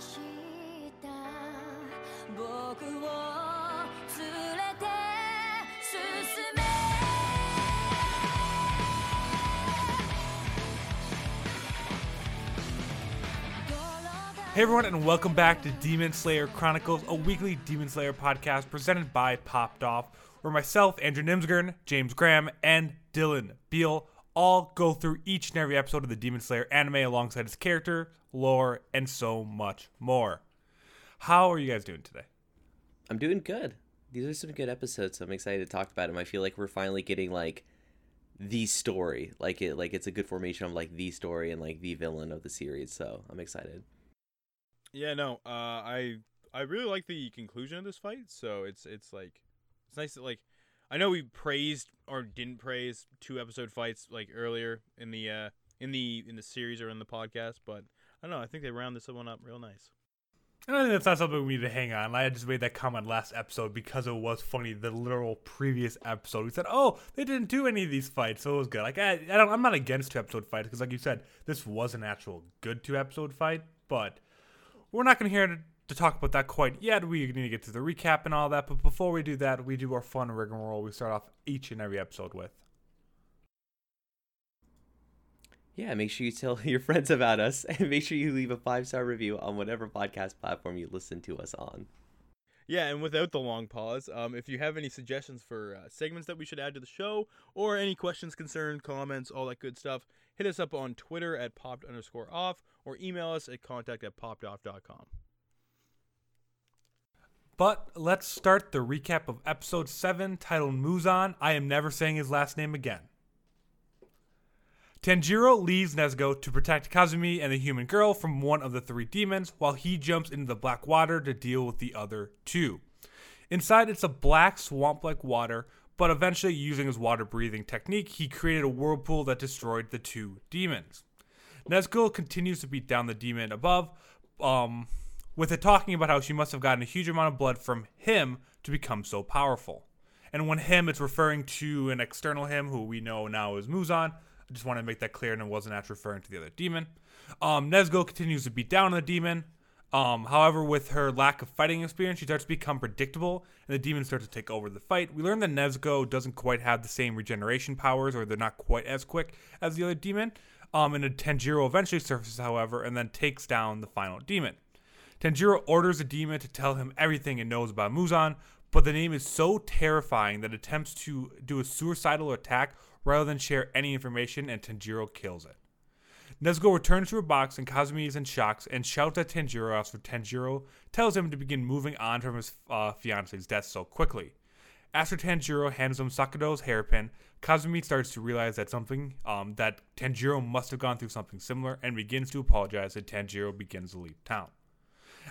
した僕を連れて進め Hey everyone, and welcome back to Demon Slayer Chronicles, a weekly Demon Slayer podcast presented by Popped Off, where myself, Andrew Nimsgren, James Graham, and Dylan Beal all go through each and every episode of the Demon Slayer anime alongside its character, lore, and so much more. How are you guys doing today? I'm doing good. These are some good episodes. So I'm excited to talk about them. I feel like we're finally getting like the story, like it, like it's a good formation of like the story and like the villain of the series. So I'm excited. Yeah, no, uh, I I really like the conclusion of this fight. So it's it's like it's nice that like I know we praised or didn't praise two episode fights like earlier in the uh in the in the series or in the podcast, but I don't know. I think they round this one up real nice. I don't think that's not something we need to hang on. I just made that comment last episode because it was funny. The literal previous episode, we said, "Oh, they didn't do any of these fights, so it was good." Like I, I don't, I'm not against two episode fights because, like you said, this was an actual good two episode fight. But we're not going to hear to, to talk about that quite yet. We need to get to the recap and all that. But before we do that, we do our fun rigmarole. We start off each and every episode with. Yeah, make sure you tell your friends about us and make sure you leave a five star review on whatever podcast platform you listen to us on. Yeah, and without the long pause, um, if you have any suggestions for uh, segments that we should add to the show, or any questions, concerns, comments, all that good stuff, hit us up on Twitter at popped underscore off, or email us at contact at poppedoff.com. But let's start the recap of episode 7 titled Muzan. I am never saying his last name again. Tanjiro leaves Nezuko to protect Kazumi and the human girl from one of the three demons while he jumps into the black water to deal with the other two. Inside, it's a black swamp like water, but eventually, using his water breathing technique, he created a whirlpool that destroyed the two demons. Nezuko continues to beat down the demon above, um, with it talking about how she must have gotten a huge amount of blood from him to become so powerful. And when him, it's referring to an external him who we know now is Muzan. I just want to make that clear, and it wasn't actually referring to the other demon. Um, Nezuko continues to beat down on the demon. Um, however, with her lack of fighting experience, she starts to become predictable, and the demon starts to take over the fight. We learn that Nezuko doesn't quite have the same regeneration powers, or they're not quite as quick as the other demon. Um, and a Tanjiro eventually surfaces, however, and then takes down the final demon. Tanjiro orders the demon to tell him everything it knows about Muzan, but the name is so terrifying that it attempts to do a suicidal attack rather than share any information, and Tanjiro kills it. Nezuko returns to her box, and Kazumi is in shock and shouts at Tanjiro after Tanjiro tells him to begin moving on from his uh, fiance's death so quickly. After Tanjiro hands him Satoko's hairpin, Kazumi starts to realize that something um, that Tanjiro must have gone through something similar and begins to apologize, and Tanjiro begins to leave town.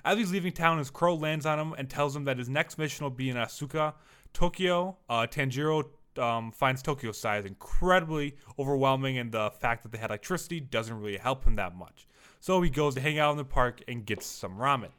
As he's leaving town, his crow lands on him and tells him that his next mission will be in Asakusa, Tokyo. Uh, Tanjiro um, finds Tokyo's size incredibly overwhelming, and the fact that they had electricity doesn't really help him that much. So he goes to hang out in the park and gets some ramen.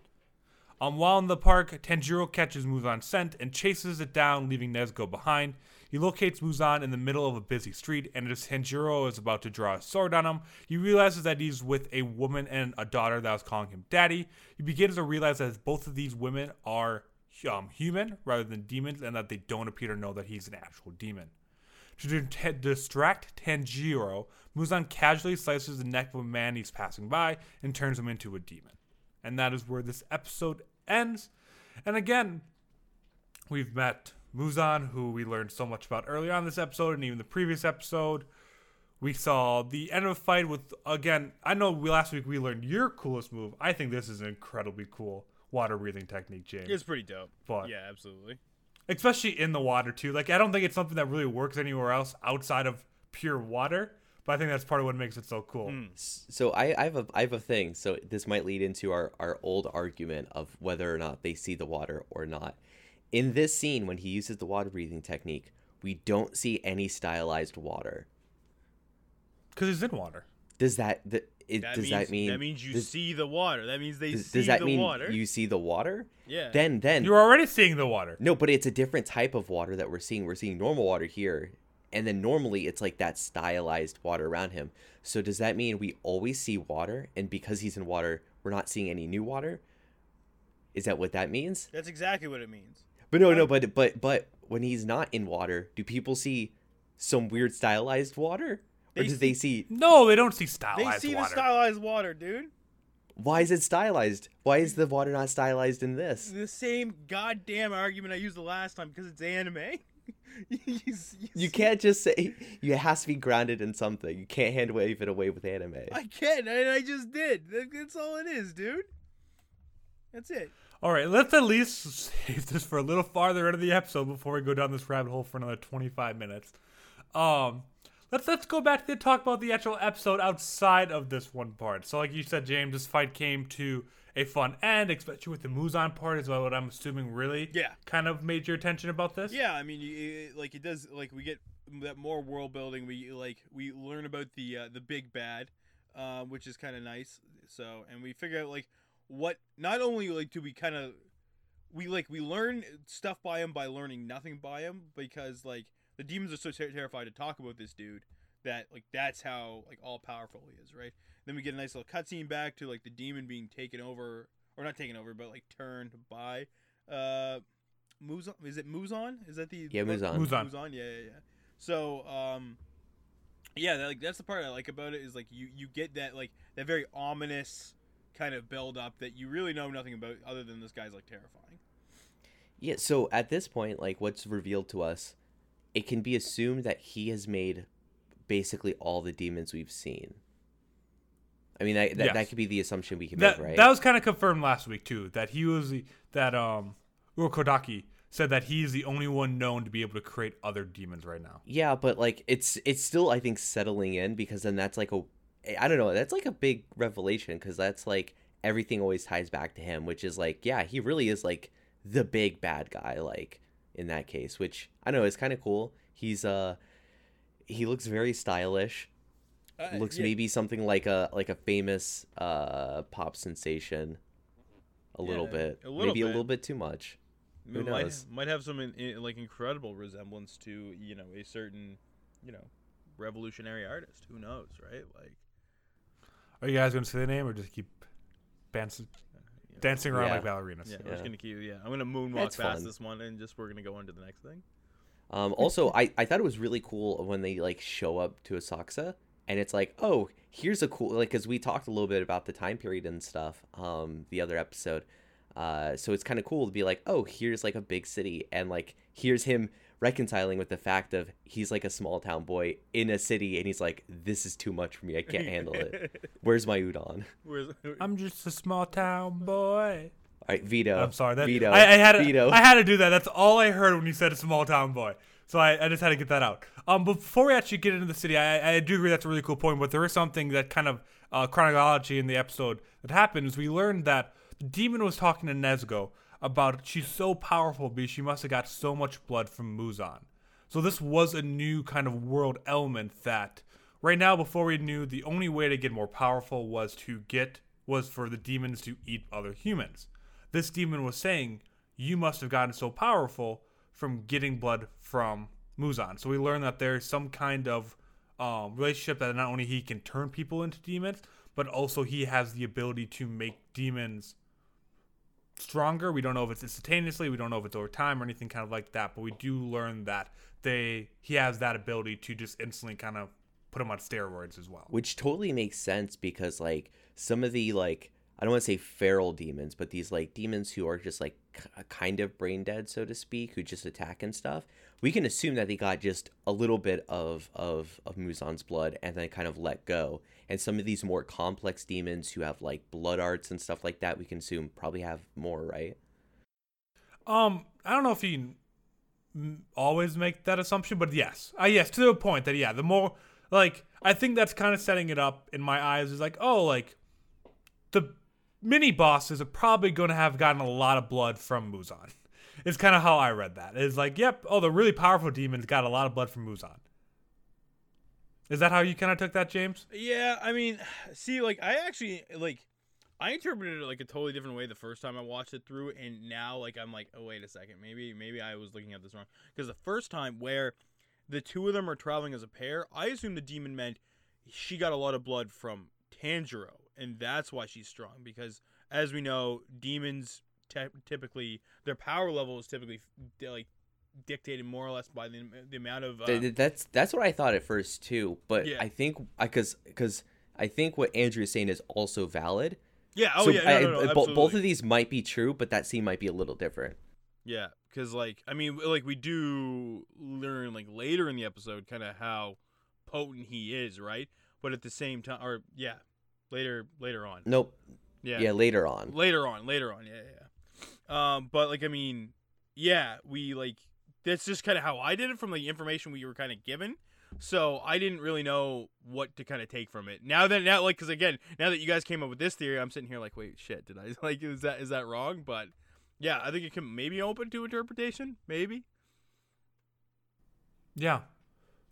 Um, while in the park, Tanjiro catches Muzan's scent and chases it down, leaving Nezuko behind. He locates Muzan in the middle of a busy street, and as Tanjiro is about to draw a sword on him, he realizes that he's with a woman and a daughter that was calling him daddy. He begins to realize that both of these women are um, human rather than demons, and that they don't appear to know that he's an actual demon. To distract Tanjiro, Muzan casually slices the neck of a man he's passing by and turns him into a demon. And that is where this episode ends. And again, we've met Muzan, who we learned so much about earlier on this episode and even the previous episode. We saw the end of the fight with, again, I know we, last week we learned your coolest move. I think this is an incredibly cool water breathing technique, James. It's pretty dope. But- yeah, absolutely. especially in the water too. Like I don't think it's something that really works anywhere else outside of pure water. But I think that's part of what makes it so cool. Hmm. S- So I, I have a I have a thing. So this might lead into our our old argument of whether or not they see the water or not. In this scene, when he uses the water breathing technique, we don't see any stylized water. Because he's in water. Does that the, it, That does means, that mean that means you does, see the water. That means they does, see does that the mean water. you see the water? yeah. Then then You're already seeing the water. No, but it's a different type of water that we're seeing. We're seeing normal water here, and then normally it's like that stylized water around him. So does that mean we always see water, and because he's in water, we're not seeing any new water. Is that what that means? That's exactly what it means. But no, no, but but but when he's not in water, do people see some weird stylized water, or They do they see? No, they don't see stylized They see water. the stylized water, dude. Why is it stylized? Why is the water not stylized in this? The same goddamn argument I used the last time because it's anime. you, you, You see- can't just say you has to be grounded in something. You can't hand wave it away with anime. I can, and I just did. That's all it is, dude. That's it. All right, let's at least save this for a little farther into the episode before we go down this rabbit hole for another 25 minutes. Um, let's let's go back to talk about the actual episode outside of this one part. So, like you said, James, this fight came to a fun end, especially with the Muzan part, is what I'm assuming really Yeah. kind of made your attention about this. Yeah, I mean, you, like it does. Like we get that more world building. We like we learn about the uh, the big bad, uh, which is kind of nice. So, and we figure out like what. Not only like do we kind of we like we learn stuff by him by learning nothing by him because like the demons are so ter- terrified to talk about this dude that like that's how like all powerful he is, right? Then we get a nice little cutscene back to like the demon being taken over or not taken over, but like turned by uh Muzan. Is it Muzan? Is that the Yeah, Muzan. Muzan. Muzan. Yeah, yeah, yeah. So um, yeah, that, like that's the part I like about it is like you you get that like that very ominous kind of build up that you really know nothing about other than this guy's like terrifying. Yeah, so at this point, like what's revealed to us, it can be assumed that he has made basically all the demons we've seen. I mean, that, that, Yes. that could be the assumption we can that make, right? that was kind of confirmed last week too. That he was the, that um Urokodaki said that he's the only one known to be able to create other demons right now. yeah, but like it's it's still I think settling in because then that's like a I don't know, that's like a big revelation because that's like everything always ties back to him, which is like yeah, he really is like the big bad guy like in that case, which I don't know, is kind of cool. He's uh he looks very stylish. Uh, looks yeah. maybe something like a like a famous uh pop sensation a little Yeah, bit a little maybe a little bit too much Who might, knows? might have some in, in, like incredible resemblance to you know a certain you know revolutionary artist. Who knows, right? Like Are you guys going to say the name or just keep dancing dancing around Yeah. like ballerinas? yeah, we're Yeah. just gonna keep yeah. I'm gonna moonwalk That's past fun. this one and just we're gonna go on to the next thing. um also i i thought it was really cool when they like show up to asakusa and it's like oh here's a cool like because we talked a little bit about the time period and stuff um the other episode uh so it's kind of cool to be like oh here's like a big city and like here's him reconciling with the fact of he's like a small town boy in a city and he's like this is too much for me i can't handle it where's my udon Where's I'm just a small town boy. All right, Vito. I'm sorry. That Vito. I, I had to, Vito. I had to do that. That's all I heard when you said a small town boy. So I, I just had to get that out. Um, before we actually get into the city, I, I do agree that's a really cool point. But there is something that kind of uh, chronology in the episode that happens. We learned that the demon was talking to Nezuko about she's so powerful because she must have got so much blood from Muzan. So this was a new kind of world element that right now, before we knew, the only way to get more powerful was to get was for the demons to eat other humans. This demon was saying, "You must have gotten so powerful from getting blood from Muzan." So we learned that there's some kind of um, relationship that not only he can turn people into demons, but also he has the ability to make demons stronger. We don't know if it's instantaneously, we don't know if it's over time or anything kind of like that, but we do learn that they he has that ability to just instantly kind of put him on steroids as well. Which totally makes sense because like some of the like I don't want to say feral demons, but these like demons who are just like k- uh, kind of brain dead, so to speak, who just attack and stuff. We can assume that they got just a little bit of of of Muzan's blood and then kind of let go. And some of these more complex demons who have like blood arts and stuff like that, we can assume probably have more, right? Um, I don't know if you always make that assumption, but yes, uh, yes, to the point that yeah, the more like I think that's kind of setting it up in my eyes is like oh like the mini bosses are probably going to have gotten a lot of blood from Muzan. It's kind of how I read that. It's like yep, oh the really powerful demons got a lot of blood from Muzan. Is that how you kind of took that, James? Yeah, I mean, see, like I actually like I interpreted it like a totally different way the first time I watched it through, and now like I'm like, oh wait a second, maybe maybe I was looking at this wrong. Because the first time where the two of them are traveling as a pair, I assumed the demon meant she got a lot of blood from Tanjiro, and that's why she's strong because as we know, demons typically their power level is typically like dictated more or less by the, the amount of uh, Th- th- that's that's what I thought at first too. But Yeah. I think because because I think what Andrew is saying is also valid. yeah oh so yeah I- no, no, no, bo- both of these might be true, but that scene might be a little different. Yeah, because like I mean, like we do learn like later in the episode kind of how potent he is, right? But at the same time, or yeah, later later on, Nope. yeah, Yeah, later on. later on, later on, yeah. yeah. Um, but like I mean, yeah, we like that's just kind of how I did it from the information we were kind of given. So I didn't really know what to kind of take from it. Now that now like because again now that you guys came up with this theory, I'm sitting here like, wait, shit, did I like is that is that wrong? But yeah, I think it can maybe open to interpretation, maybe. Yeah.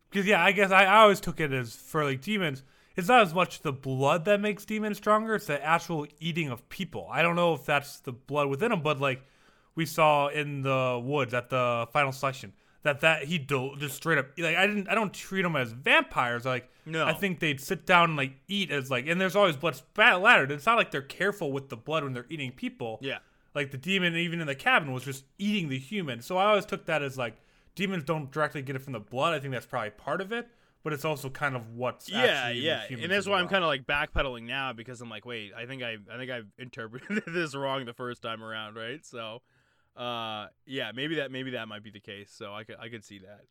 Because, yeah, I guess I, I always took it as for like demons, it's not as much the blood that makes demons stronger, it's the actual eating of people. I don't know if that's the blood within them, but like we saw in the woods at the final selection. That that he do, just straight up like I didn't I don't treat them as vampires like No. I think they'd sit down and like eat as like and there's always blood splattered it's not like they're careful with the blood when they're eating people Yeah. like the demon even in the cabin was just eating the human so i always took that as like demons don't directly get it from the blood i think that's probably part of it but it's also kind of what's Yeah, actually in the yeah, and that's why I'm kind of like backpedaling now because I'm like, wait, I think I, I think I interpreted this wrong the first time around, right? So, uh, yeah, maybe that, maybe that might be the case. So I could, I could see that.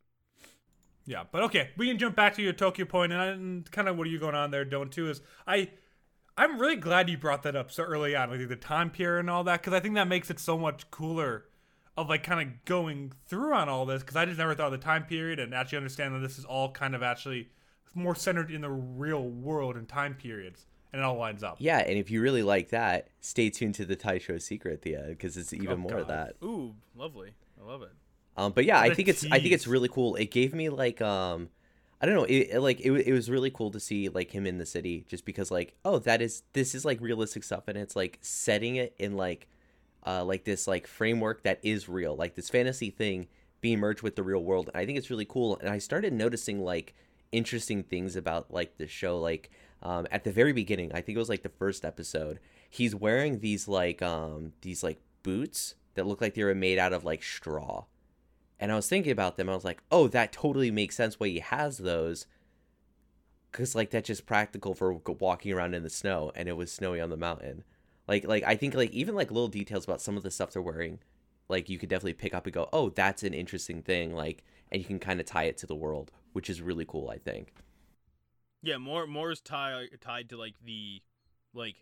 yeah but okay we can jump back to your tokyo point and, and kind of what are you going on there don't too is i i'm really glad you brought that up so early on like the time period and all that because i think that makes it so much cooler of like kind of going through on all this because I just never thought of the time period and actually understand that this is all kind of actually more centered in the real world and time periods and it all lines up. Yeah, and if you really like that, stay tuned to the Taisho secret at the end because it's even Oh, more of that. Ooh, lovely. I love it. Um, but yeah, What I a think it's I think it's really cool. It gave me like um, I don't know, it, it, like it, wa- it was really cool to see like him in the city, just because like oh that is this is like realistic stuff, and it's like setting it in like uh like this like framework that is real, like this fantasy thing being merged with the real world, and I think it's really cool. And I started noticing like interesting things about like the show, like um at the very beginning, I think it was like the first episode, he's wearing these like um these like boots that look like they were made out of like straw. And I was thinking about them. I was like, oh, that totally makes sense why he has those. Cause like that's just practical for walking around in the snow, and it was snowy on the mountain. Like like I think like even like little details about some of the stuff they're wearing, like you could definitely pick up and go, oh, that's an interesting thing. Like, and you can kind of tie it to the world, which is really cool. I think. Yeah, more more is tied tied to like the like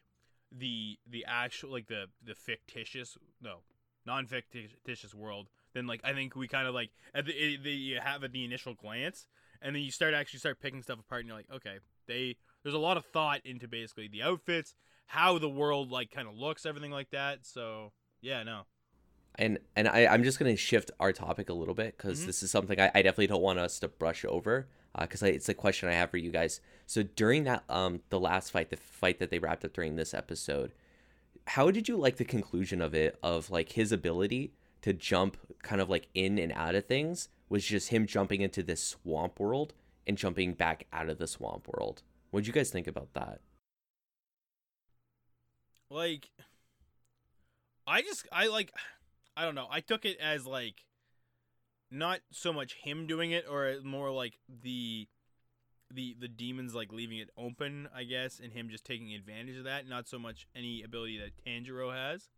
the the actual like the the fictitious no non fictitious world than like I think we kind of like at the, the you have at the initial glance and then you start actually start picking stuff apart and you're like okay they there's a lot of thought into basically the outfits how the world like kind of looks everything like that so yeah no and and I, I'm just gonna shift our topic a little bit because Mhm. this is something I, I definitely don't want us to brush over because I it's a question I have for you guys. So during that um the last fight, the fight that they wrapped up during this episode, how did you like the conclusion of it? Of like his ability to jump kind of like in and out of things was just him jumping into this swamp world and jumping back out of the swamp world. What'd you guys think about that? like i just i like i don't know i took it as like not so much him doing it or more like the the the demons like leaving it open i guess and him just taking advantage of that not so much any ability that tanjiro has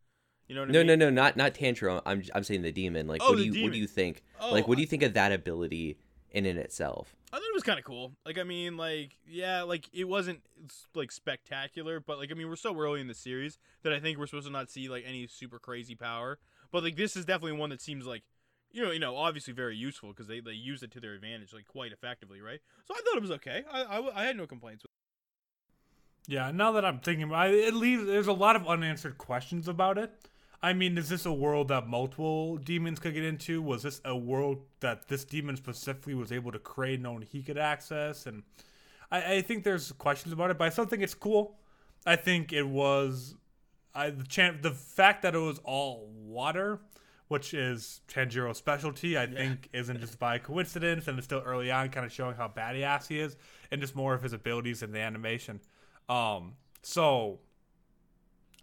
you know what No, i mean no, no, not not Tanjiro. I'm I'm saying the demon. Like, Oh, what do you what do you think? Oh, like, what do you think of that ability in and itself? I thought it was kind of cool. Like, I mean, like, yeah, like it wasn't like spectacular, but like, I mean, we're so early in the series that I think we're supposed to not see like any super crazy power. But like, this is definitely one that seems like, you know, you know, obviously very useful because they they use it to their advantage like quite effectively, right? So I thought it was okay. I I, I had no complaints. With Yeah, now that I'm thinking about it, leaves there's a lot of unanswered questions about it. I mean, is this a world that multiple demons could get into? Was this a world that this demon specifically was able to create and he could access? And I, I think there's questions about it, but I still think it's cool. I think it was I the chan the fact that it was all water, which is Tanjiro's specialty, I think isn't just by coincidence and it's still early on kind of showing how badass he is and just more of his abilities in the animation. Um So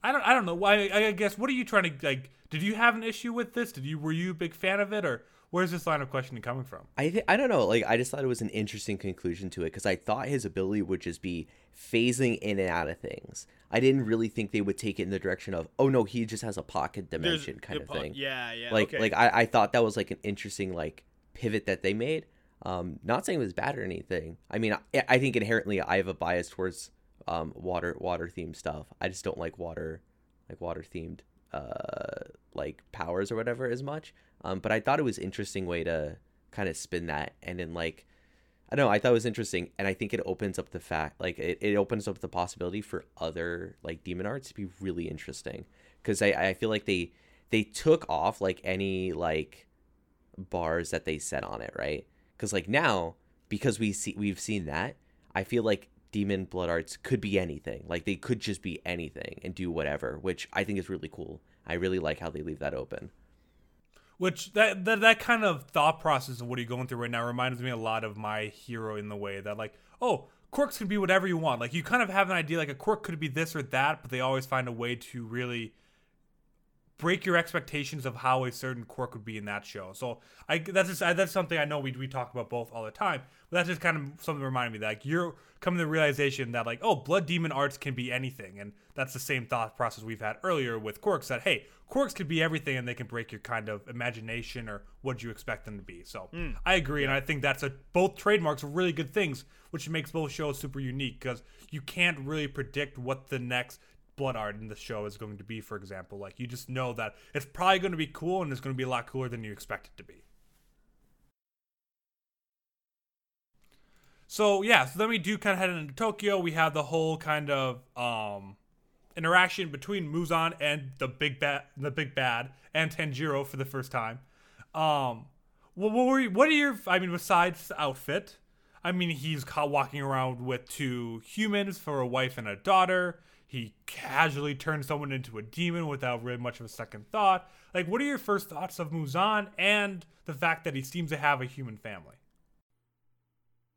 I don't I don't know why I, I guess what are you trying to like did you have an issue with this? Did you were you a big fan of it or where's this line of questioning coming from? I th- I don't know. Like I just thought it was an interesting conclusion to it because I thought his ability would just be phasing in and out of things. I didn't really think they would take it in the direction of oh no he just has a pocket There's dimension kind of po- thing. Yeah, yeah. like okay. like I, I thought that was like an interesting like pivot that they made. Um, not saying it was bad or anything. I mean, I, I think inherently I have a bias towards um water water themed stuff. I just don't like water like water themed uh like powers or whatever as much. Um, but I thought it was interesting way to kind of spin that and then like I don't know, I thought it was interesting and I think it opens up the fact like it, it opens up the possibility for other like demon arts to be really interesting. Cause I, I feel like they they took off like any like bars that they set on it, right? Because like now, because we see we've seen that, I feel like demon blood arts could be anything. Like they could just be anything and do whatever, which I think is really cool. I really like how they leave that open. Which that, that that kind of thought process of what are you're going through right now reminds me a lot of my hero in the way that like, oh, quirks can be whatever you want. Like you kind of have an idea like a quirk could be this or that, but they always find a way to really break your expectations of how a certain quirk would be in that show. So I that's just I, that's something I know we we talk about both all the time. But that's just kind of something that reminded me that like you're coming to the realization that like oh blood demon arts can be anything, and that's the same thought process we've had earlier with quirks that hey quirks could be everything and they can break your kind of imagination or what you expect them to be. So hmm. I agree, and I think that's a both trademarks are really good things, which makes both shows super unique because you can't really predict what the next blood art in the show is going to be, for example. Like you just know that it's probably going to be cool and it's going to be a lot cooler than you expect it to be. So yeah, so then we do kind of head into Tokyo. We have the whole kind of um, interaction between Muzan and the big bad, the big bad, and Tanjiro for the first time. Um, what, what were you, what are your? I mean, besides the outfit, I mean, he's walking around with two humans for a wife and a daughter. He casually turns someone into a demon without really much of a second thought. Like, what are your first thoughts of Muzan and the fact that he seems to have a human family?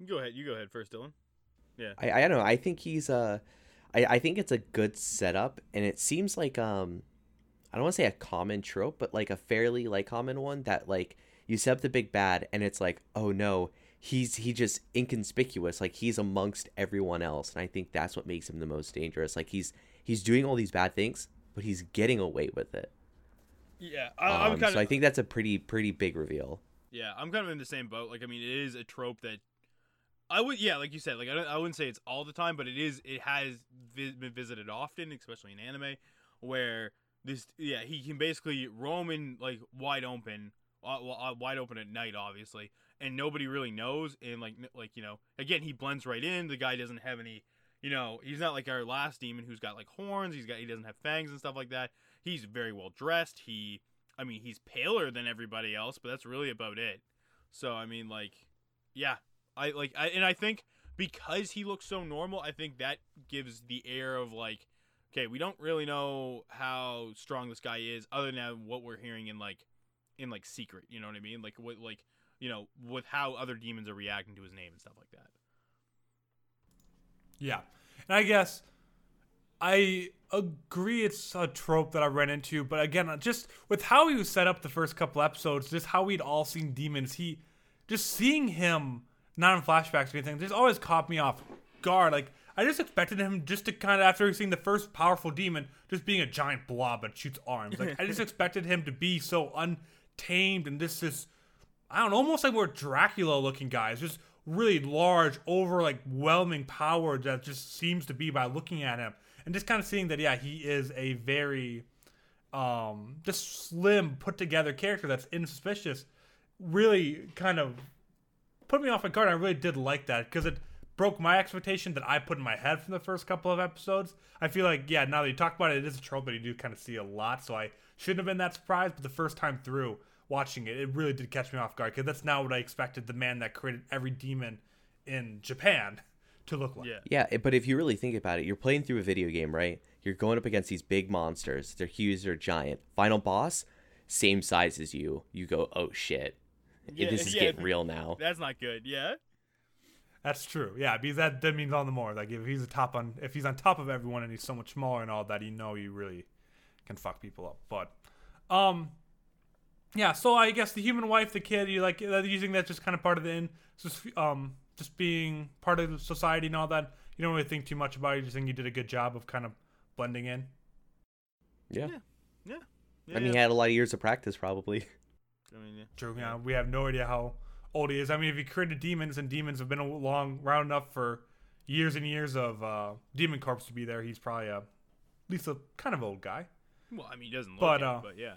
go ahead. You go ahead first, Dylan. Yeah. I, I don't know. I think he's uh I, I think it's a good setup and it seems like um I don't want to say a common trope, but like a fairly like common one that like you set up the big bad and it's like, oh no, he's he just inconspicuous, like he's amongst everyone else. And I think that's what makes him the most dangerous. Like he's he's doing all these bad things, but he's getting away with it. Yeah, I, I'm Um, kind so of. I think that's a pretty pretty big reveal. Yeah, I'm kind of in the same boat. Like, I mean, it is a trope that I would, yeah, like you said, like I, don't, I wouldn't say it's all the time, but it is. It has vi- been visited often, especially in anime, where this, yeah, he can basically roam in like wide open, uh, uh, wide open at night, obviously, and nobody really knows. And like, like you know, again, he blends right in. The guy doesn't have any. You know, he's not like our last demon who's got like horns. He's got he doesn't have fangs and stuff like that. He's very well dressed. He, I mean, he's paler than everybody else, but that's really about it. So I mean, like, yeah, I like, I, and I think because he looks so normal, I think that gives the air of like, okay, we don't really know how strong this guy is, other than what we're hearing in like, in like secret. You know what I mean? Like what, like you know, with how other demons are reacting to his name and stuff like that. Yeah. And I guess I agree it's a trope that I ran into, but again, just with how he was set up the first couple episodes, just how we'd all seen demons, he just seeing him not in flashbacks or anything, just always caught me off guard. Like I just expected him just to kind of after seeing the first powerful demon, just being a giant blob that shoots arms. Like I just expected him to be so untamed and this is I don't know, almost like more Dracula looking guys, just really large, over like whelming power that just seems to be by looking at him. And just kind of seeing that, yeah, he is a very um just slim, put together character that's insuspicious, really kind of put me off my guard. I really did like that because it broke my expectation that I put in my head from the first couple of episodes. I feel like, yeah, now that you talk about it, it is a trope that you do kind of see a lot. So I shouldn't have been that surprised. But the first time through watching it, it really did catch me off guard because that's not what I expected the man that created every demon in Japan to look like. Yeah. Yeah, but if you really think about it, you're playing through a video game, right? You're going up against these big monsters. They're huge, they're giant. Final boss, same size as you. You go, oh shit, Yeah, this is yeah, getting real now. That's not good. Yeah. That's true. Yeah, because that, that means all the more. Like if he's a top on if he's on top of everyone and he's so much smaller and all that, you know you really can fuck people up. But um yeah, so I guess the human wife, the kid, you like uh, using that just kind of part of the in just um just being part of society and all that. You don't really think too much about it. You just think you did a good job of kind of blending in. Yeah. Yeah. I mean, he had a lot of years of practice, probably. I mean, yeah. True. Yeah, we have no idea how old he is. I mean, if he created demons and demons have been along round enough for years and years of uh, demon corps to be there, he's probably a, at least a kind of old guy. Well, I mean, he doesn't look But, it, uh, but yeah.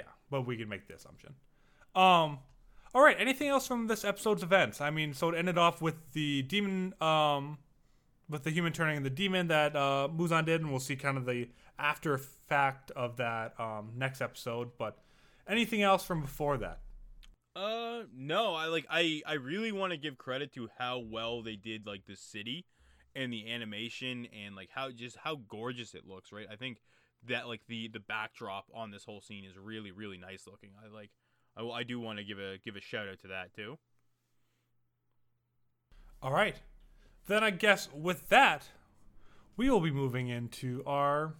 Yeah, but we can make the assumption. Um, all right. Anything else from this episode's events? I mean, so it ended off with the demon, um, with the human turning the demon that uh, Muzan did, and we'll see kind of the after fact of that um, next episode. But anything else from before that? Uh, no, I like I I really want to give credit to how well they did like the city and the animation and like how just how gorgeous it looks, right? I think that like the the backdrop on this whole scene is really really nice looking. I like I, I do want to give a give a shout out to that too. All right. Then I guess with that, we will be moving into our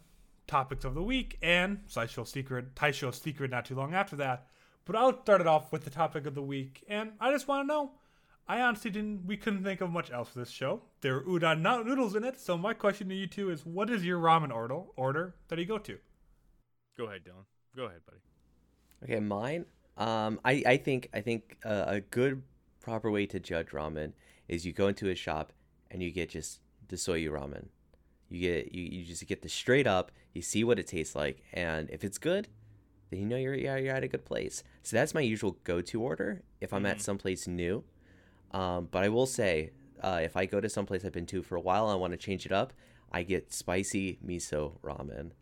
topics of the week and Taisho Secret, Taisho Secret not too long after that. But I'll start it off with the topic of the week. And I just want to know, I honestly didn't, we couldn't think of much else for this show. There are udon not noodles in it. So my question to you two is, what is your ramen order, order that you go to? Go ahead, Dylan. Go ahead, buddy. Okay, mine. Um, I, I think I think uh, a good proper way to judge ramen is you go into a shop and you get just the shoyu ramen. You get you, you just get the straight up. You see what it tastes like, and if it's good, then you know you're yeah, you're at a good place. So that's my usual go to order if I'm at someplace new. Um, but I will say, uh, if I go to someplace I've been to for a while and I want to change it up, I get spicy miso ramen.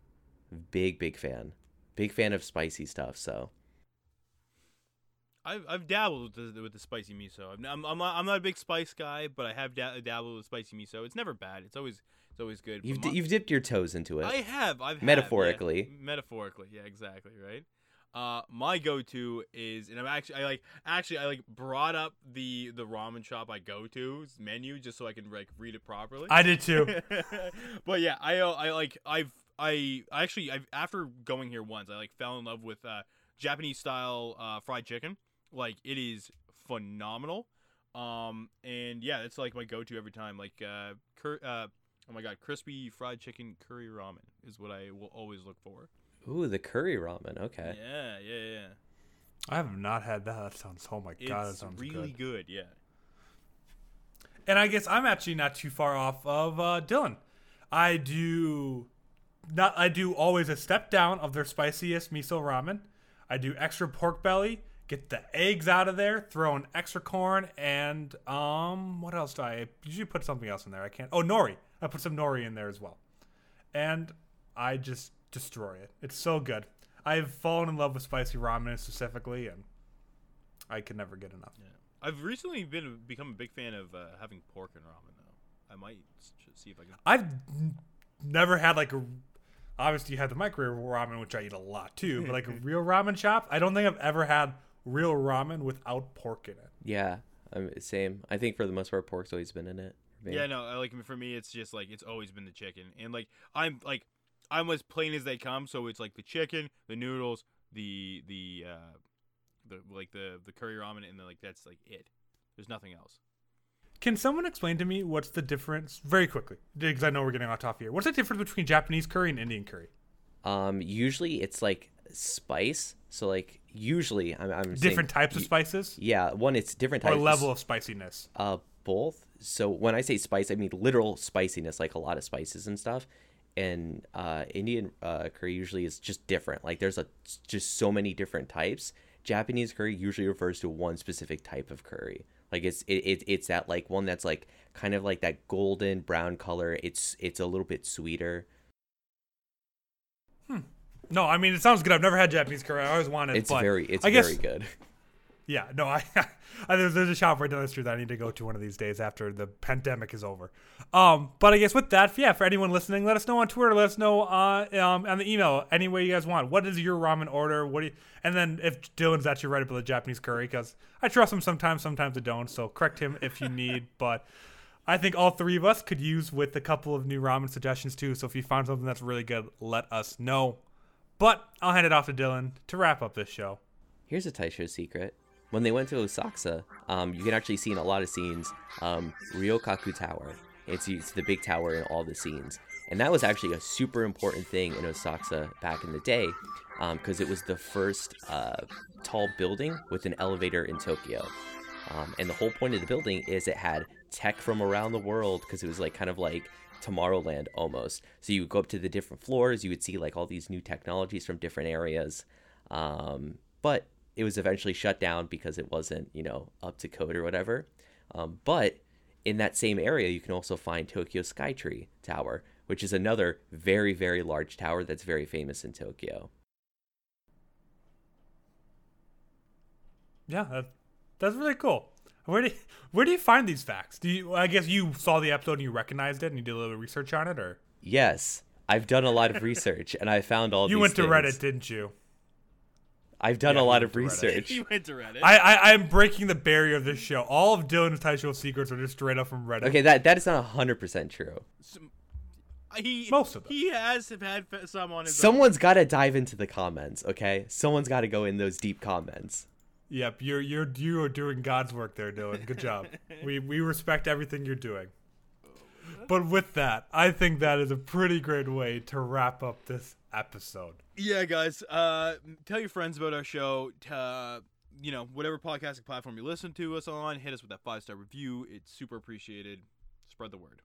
Big big fan. Big fan of spicy stuff. So. I've, I've dabbled with the, with the spicy miso. I'm, I'm, I'm, not, I'm not a big spice guy, but I have da- dabbled with spicy miso. It's never bad. It's always it's always good. You've, my- you've dipped your toes into it. I have. I've have, yeah. Metaphorically. Metaphorically, yeah, exactly, right. Uh, my go-to is, and I'm actually, I like, actually, I like brought up the the ramen shop I go to's menu just so I can like read it properly. I did too. but yeah, I uh, I like I've I I actually I've after going here once I like fell in love with uh, Japanese style uh, fried chicken. Like it is phenomenal. Um and yeah, it's like my go-to every time. Like uh, cur- uh oh my god, crispy fried chicken curry ramen is what I will always look for. Ooh, the curry ramen. Okay. Yeah, yeah, yeah. I have not had that. That sounds, oh my God, that sounds really good. good. Yeah. And I guess I'm actually not too far off of uh, Dylan. I do not. I do always a step down of their spiciest miso ramen. I do extra pork belly. Get the eggs out of there. Throw in extra corn and um, what else do I usually put something else in there? I can't. Oh, nori. I put some nori in there as well, and I just destroy it. It's so good. I've fallen in love with spicy ramen specifically, and I can never get enough. Yeah. I've recently been become a big fan of uh, having pork and ramen though. I might see if I can. I've n- never had like a. Obviously, you had the microwave ramen, which I eat a lot too, but like a real ramen shop, I don't think I've ever had real ramen without pork in it. Yeah. Um, same. I think for the most part, pork's always been in it. for. Yeah, no, like for me, it's just like it's always been the chicken, and like I'm like I'm as plain as they come. So it's like the chicken, the noodles, the the uh, the like the the curry ramen, and then like that's like it. There's nothing else. Can someone explain to me what's the difference, very quickly, because I know we're getting off topic here. What's the difference between Japanese curry and Indian curry? Um, usually it's like spice. So like usually I'm, I'm saying- Different types of spices Yeah, one it's different types or level of spiciness? Uh, both. So when I say spice, I mean literal spiciness, like a lot of spices and stuff. And uh, Indian uh, curry usually is just different. Like there's a just so many different types. Japanese curry usually refers to one specific type of curry. Like it's it, it it's that like one that's like kind of like that golden brown color. It's it's a little bit sweeter. Hmm. No, I mean it sounds good. I've never had Japanese curry. I always wanted. It's but very it's I guess, very good. Yeah, no, I, I there's, there's a shop right down the street that I need to go to one of these days after the pandemic is over. Um, but I guess with that, yeah, for anyone listening, let us know on Twitter. Let us know uh, um, on the email any way you guys want. What is your ramen order? What do you, and then if Dylan's actually right about the Japanese curry, because I trust him sometimes, sometimes I don't. So correct him if you need. but I think all three of us could use with a couple of new ramen suggestions too. So if you find something that's really good, let us know. But I'll hand it off to Dylan to wrap up this show. Here's a Taisho secret. When they went to Osaka, um, you can actually see in a lot of scenes um, Ryounkaku Tower. It's, it's the big tower in all the scenes. And that was actually a super important thing in Osaka back in the day because um, it was the first uh, tall building with an elevator in Tokyo. Um, and the whole point of the building is it had tech from around the world because it was like kind of like Tomorrowland almost. So you would go up to the different floors, you would see like all these new technologies from different areas. Um, but it was eventually shut down because it wasn't, you know, up to code or whatever. Um, but in that same area, you can also find Tokyo Skytree Tower, which is another very, very large tower that's very famous in Tokyo. Yeah, that, that's really cool. Where do you, where do you find these facts? Do you? I guess you saw the episode and you recognized it and you did a little research on it, or yes, I've done a lot of research and I found all. These. You went to things. Reddit, didn't you? I've done yeah, a lot of research. You went to Reddit. I, I I'm breaking the barrier of this show. All of Dylan's Taisho secrets are just straight up from Reddit. Okay, that that is not hundred percent true. Some, uh, he most of them. He has had some on his. Someone's got to dive into the comments. Okay, someone's got to go in those deep comments. Yep, you're you're you are doing God's work there, Dylan. Good job. we we respect everything you're doing. But with that, I think that is a pretty great way to wrap up this episode. Yeah, guys. Uh, tell your friends about our show. Uh, you know, whatever podcasting platform you listen to us on, hit us with that five star review. It's super appreciated. Spread the word.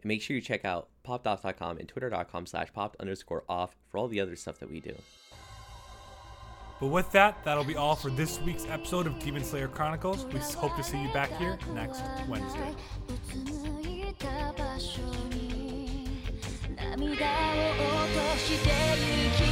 And make sure you check out popped.com and twitter.com slash popped underscore off for all the other stuff that we do. But with that, that'll be all for this week's episode of Demon Slayer Chronicles. We hope to see you back here next Wednesday. 涙を落としてゆき